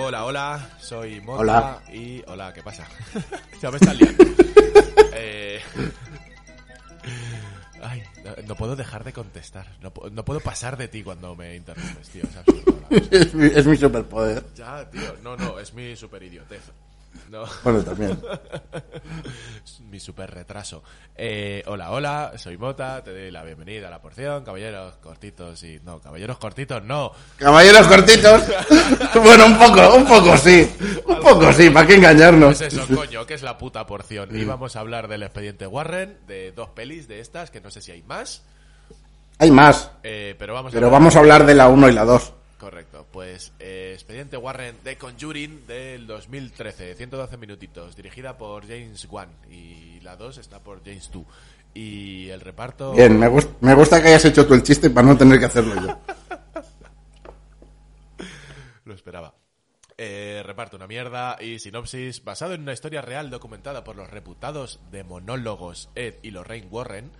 Hola, hola, soy Mota Hola. y... Hola, ¿qué pasa? ya me estás liando. Eh, Ay, no, no puedo dejar de contestar. No, no puedo pasar de ti cuando me interrumpes, tío. Es absurdo. Es mi, es mi superpoder. Ya, tío. No, no, es mi super idiotez. No, Bueno, también. es mi super retraso. Eh, hola, hola, soy Mota, te doy la bienvenida a la porción. Caballeros cortitos y... No, caballeros cortitos no. Caballeros cortitos. Bueno, un poco, un poco sí. Un poco sí, ¿para qué engañarnos? Pues eso, coño, que es la puta porción. Y vamos a hablar del expediente Warren, de dos pelis de estas, que no sé si hay más, Hay más, eh, pero vamos a pero hablar- vamos a hablar de la 1 y la 2. Correcto, pues eh, expediente Warren de Conjuring del 2013, 112 minutitos, dirigida por James Wan y la 2 está por James 2. Y el reparto... Bien, me, gust- me gusta que hayas hecho tú el chiste para no tener que hacerlo yo. Lo esperaba. Eh, reparto una mierda y sinopsis basado en una historia real documentada por los reputados demonólogos Ed y Lorraine Warren.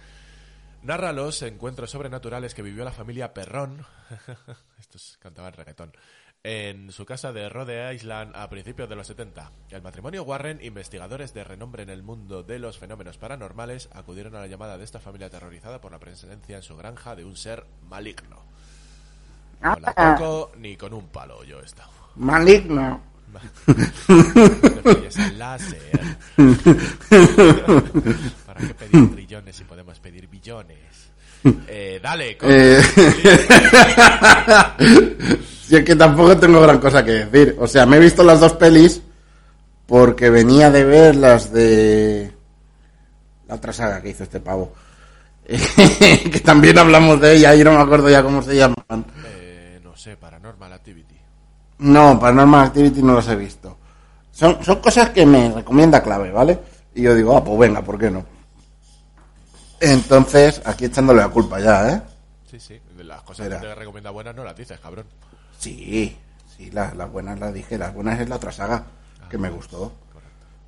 Narra los encuentros sobrenaturales que vivió la familia Perrón. Estos cantaban reggaetón. En su casa de Rhode Island a principios de los 70. El matrimonio Warren, investigadores de renombre en el mundo de los fenómenos paranormales, acudieron a la llamada de esta familia aterrorizada por la presencia en su granja de un ser maligno. No la toco ni con un palo yo he estado. Maligno. Láser. ¿Para qué pedir trillones si podemos pedir billones? Eh, dale, coño. Eh, Si es que tampoco tengo gran cosa que decir. O sea, me he visto las dos pelis porque venía de ver las de la otra saga que hizo este pavo. que también hablamos de ella y no me acuerdo ya cómo se llaman. Eh, no sé, Paranormal Activity. No, Paranormal Activity no las he visto. Son, son cosas que me recomienda Clave, ¿vale? Y yo digo, ah, pues venga, ¿por qué no? Entonces, aquí echándole la culpa ya, ¿eh? Sí, sí. Las cosas Mira. que te recomienda buenas no las dices, cabrón. Sí, sí, la- las buenas las dije, las buenas es la otra saga, que me gustó.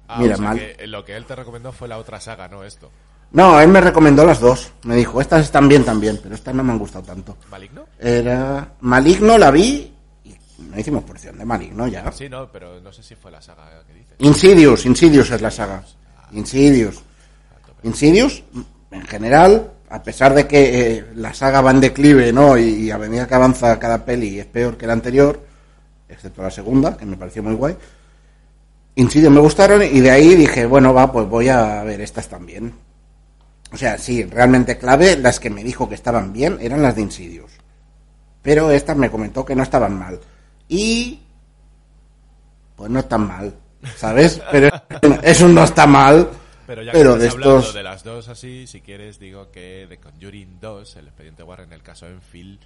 Ah, Mira, o sea mal. que lo que él te recomendó fue la otra saga, no esto. No, él me recomendó las dos. Me dijo, estas están bien también, pero estas no me han gustado tanto. ¿Maligno? Era Maligno, la vi y no hicimos porción de Maligno ya. Sí, no, pero no sé si fue la saga que dices. Insidious, Insidious es la saga. Insidious. Insidious, en general, a pesar de que eh, la saga va en declive, ¿no? Y, a medida que avanza cada peli es peor que la anterior, excepto la segunda, que me pareció muy guay. Insidious me gustaron y de ahí dije, bueno, va, pues voy a ver estas también. O sea, sí, realmente clave, las que me dijo que estaban bien eran las de Insidious. Pero estas me comentó que no estaban mal. Y pues no están mal, ¿sabes? Pero eso no está mal. Pero ya pero que de estás hablando estos de las dos así, si quieres digo que The Conjuring 2, el expediente Warren, el caso Enfield,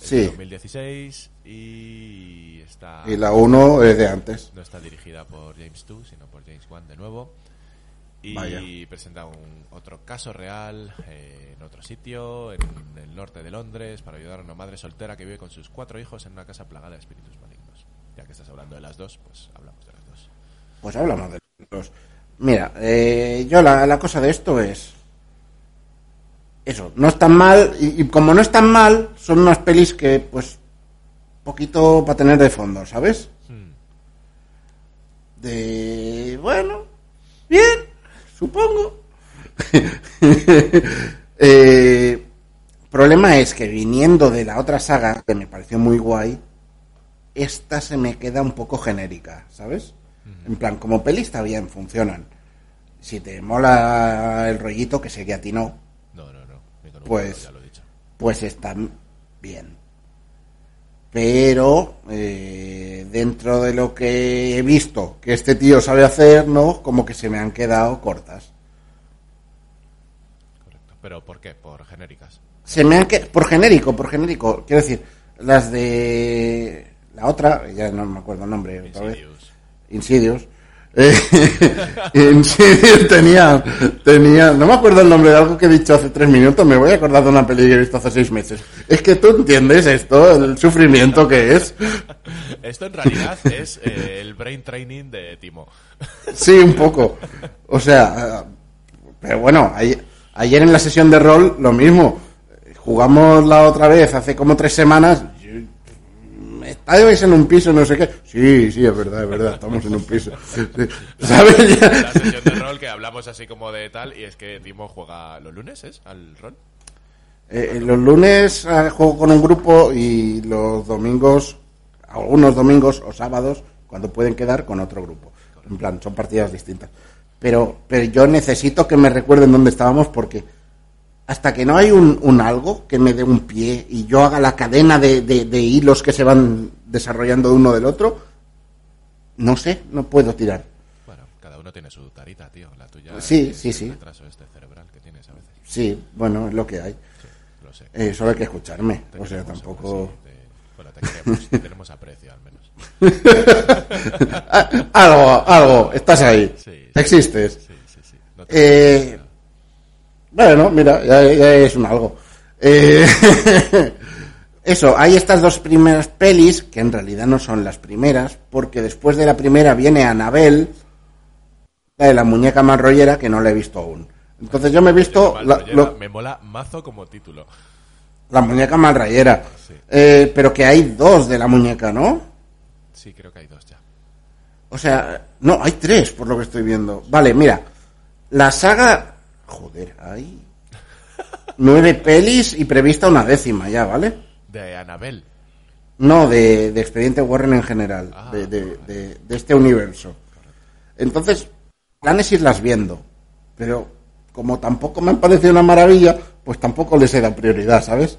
es Sí. de 2016 y está y la 1 es de antes. no está dirigida por James 2, sino por James Wan de nuevo. Y Vaya. presenta un otro caso real eh, en otro sitio, en el norte de Londres, para ayudar a una madre soltera que vive con sus cuatro hijos en una casa plagada de espíritus malignos. Ya que estás hablando de las dos, pues hablamos de las dos. Pues hablamos de los. Mira, eh, yo la, la cosa de esto es. Eso, no están mal. Y, y como no están mal, son unas pelis que, pues. Poquito para tener de fondo, ¿sabes? De. Bueno. Bien, supongo. eh, problema es que viniendo de la otra saga, que me pareció muy guay, esta se me queda un poco genérica, ¿sabes? En plan, como peli está bien, funcionan. Si te mola el rollito, que sé que a ti no, No, no, no. Pues- palo, ya lo he dicho. pues están bien. Pero eh, dentro de lo que he visto que este tío sabe hacer, ¿no? Como que se me han quedado cortas. ¿Pero por qué? ¿Por genéricas? Se me han que por genérico, por genérico. Quiero decir, las de la otra, ya no me acuerdo el nombre otra vez. Insidious. Insidious. Eh, Insidious tenía, tenía, no me acuerdo el nombre de algo que he dicho hace tres minutos, me voy a acordar de una peli que he visto hace seis meses. Es que tú entiendes esto, el sufrimiento que es. Esto en realidad es eh, el brain training de Timo. Sí, un poco. O sea, pero bueno, ayer en la sesión de rol lo mismo. Jugamos la otra vez hace como tres semanas. ¿Estáis en un piso, no sé qué? Sí, sí, es verdad, es verdad, estamos en un piso. Sí, ¿Sabes? Ya- La sesión de rol que hablamos así como de tal, y es que Timo juega los lunes, ¿es? Al rol. Eh, los lunes eh, juego con un grupo y los domingos, algunos domingos o sábados, cuando pueden quedar con otro grupo. En plan, son partidas distintas. Pero, pero yo necesito que me recuerden dónde estábamos porque hasta que no hay un, un algo que me dé un pie y yo haga la cadena de, de- de hilos que se van desarrollando de uno del otro, no sé, no puedo tirar. Bueno, cada uno tiene su tarita, tío. La tuya Sí, es sí, el sí. retraso este cerebral que tienes a veces. Sí, bueno, es lo que hay. Sí, lo sé. Eh, solo hay que escucharme. Te O sea, queremos, tampoco... sí, te- bueno, te queremos, te tenemos aprecio al menos. Algo, algo, estás ahí. Sí, sí. Existes. Sí, sí, sí. No te- Eh, bueno, mira, ya, ya es un algo. Eh, eso, hay estas dos primeras pelis, que en realidad no son las primeras, porque después de la primera viene Anabel, la de la muñeca más rollera, que no la he visto aún. Entonces yo me he visto Mal la, rollera, lo- Me mola mazo como título. la muñeca más rayera. Sí. Eh, pero que hay dos de la muñeca, ¿no? Sí, creo que hay dos ya. O sea, no, hay tres por lo que estoy viendo. Vale, mira, la saga... Joder, hay... Nueve pelis y prevista una décima ya, ¿vale? De Anabel. No, de, de Expediente Warren en general, Ah, de, de- de- de este universo. Entonces, planes irlas viendo, pero como tampoco me han parecido una maravilla, pues tampoco les he dado prioridad, ¿sabes?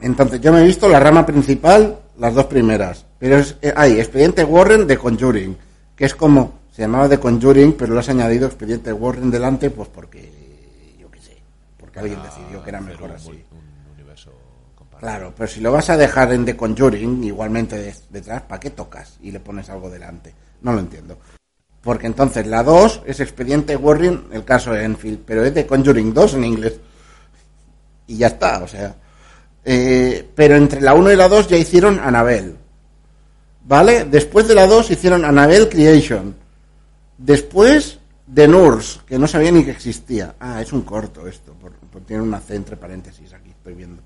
Entonces, yo me he visto la rama principal, las dos primeras, pero es- eh, hay Expediente Warren de Conjuring, que es como, se llamaba de Conjuring, pero lo has añadido Expediente Warren delante, pues porque, yo qué sé, porque alguien decidió que era mejor así. un universo compartido. Claro, pero si lo vas a dejar en The Conjuring, igualmente de- detrás, ¿para qué tocas y le pones algo delante? No lo entiendo. Porque entonces la 2 es Expediente Warren, el caso de Enfield, pero es The Conjuring 2 en inglés. Y ya está, o sea. Eh, pero entre la 1 y la 2 ya hicieron Annabelle. ¿Vale? Después de la 2 hicieron Annabelle Creation. Después The Nurse, que no sabía ni que existía. Ah, es un corto esto, por- tiene una C entre paréntesis aquí, estoy viendo.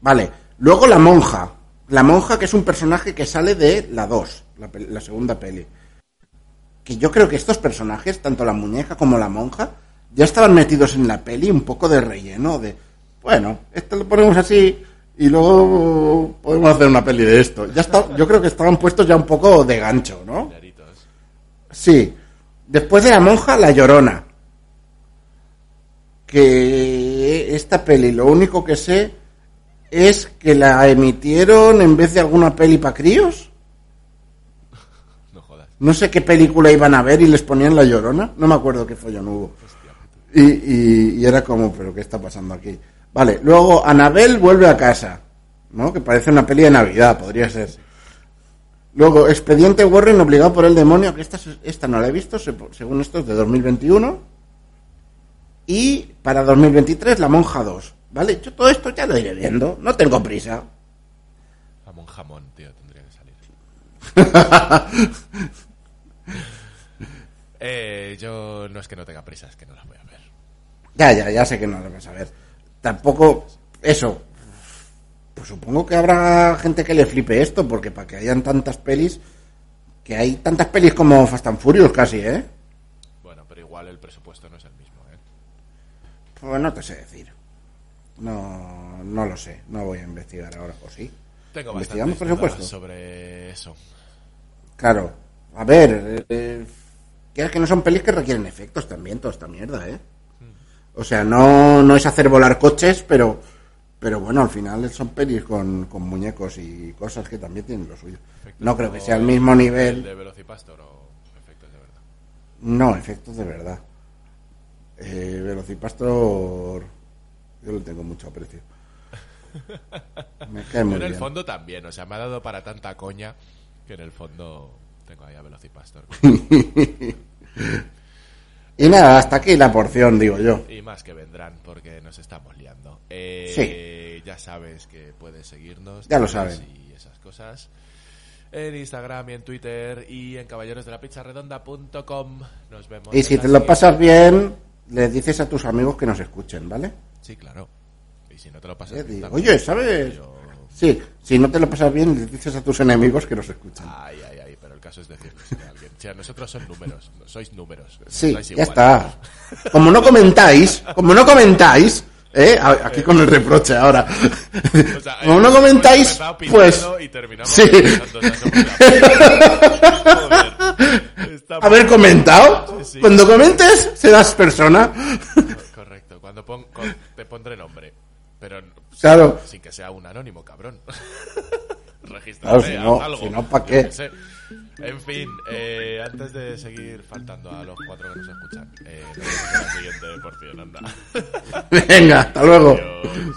Vale, luego la monja. La monja que es un personaje que sale de la 2, la, la segunda peli. Que yo creo que estos personajes, tanto la muñeca como la monja, ya estaban metidos en la peli un poco de relleno, de, bueno, esto lo ponemos así y luego podemos hacer una peli de esto. Ya está, yo creo que estaban puestos ya un poco de gancho, ¿no? Sí. Después de la monja, la llorona. Que esta peli, lo único que sé es que la emitieron en vez de alguna peli para críos. No jodas. No sé qué película iban a ver y les ponían la llorona. No me acuerdo qué follón hubo. Y, y- y era como, ¿pero qué está pasando aquí? Vale, luego Anabel vuelve a casa. ¿No? Que parece una peli de Navidad, podría ser. Luego, Expediente Warren obligado por el demonio, que esta, esta no la he visto, se- según esto es de 2021. Y para 2023, La Monja 2. ¿Vale? Yo todo esto ya lo iré viendo, no tengo prisa. Jamón, jamón, tío, tendría que salir. eh, yo no es que no tenga prisa, es que no las voy a ver. Ya, ya, ya sé que no lo vas a ver. Tampoco, eso. Pues supongo que habrá gente que le flipe esto, porque para que hayan tantas pelis, que hay tantas pelis como Fast and Furious casi, ¿eh? Bueno, pero igual el presupuesto no es el mismo, ¿eh? Pues no te sé decir. No, no lo sé, no voy a investigar ahora, ¿o sí? Tengo ¿Investigamos presupuesto? sobre eso. Claro, a ver, eh, que es que no son pelis que requieren efectos también, toda esta mierda, ¿eh? O sea, no, no es hacer volar coches, pero, pero bueno, al final son pelis con, con muñecos y cosas que también tienen lo suyo. Efectos No creo que sea el mismo nivel. de Velocipastor o efectos de verdad. No, efectos de verdad. Eh, Velocipastor, yo le tengo mucho aprecio. Me cae muy en el bien. fondo también, o sea, me ha dado para tanta coña que en el fondo tengo ahí a Velocipastor. Y nada, hasta aquí la porción, digo yo. y más que vendrán porque nos estamos liando. Eh, Ya sabes que puedes seguirnos. Ya lo saben. Y esas cosas. En Instagram y en Twitter y en caballerosdelapizarredonda.com. Nos vemos. Y si te lo pasas bien, les dices a tus amigos que nos escuchen, ¿vale? Sí, claro. Y si no te lo pasas bien. Oye, ¿sabes? Yo- Sí, si no te lo pasas bien, les dices a tus enemigos que nos escuchen. Ay, ay, ay, caso es decirlo a alguien. O sea, nosotros son números, no- sois números. Sí, dais ya está. Como no comentáis, como no comentáis, ¿eh? Aquí con el reproche ahora. O sea, Como eh, no comentáis, hemos empezado pues... Y terminamos Sí. Haber comentado. Sí, sí. Cuando comentes, serás persona. Correcto, cuando pon- con- te pondré nombre. Pero Claro. sin que sea un anónimo, cabrón. Regístrate, Claro, si no- algo. si no, ¿pa' Yo qué? sé. En fin, eh, antes de seguir faltando a los cuatro que nos escuchan, eh, la siguiente porción, anda. Venga, hasta luego. Adiós.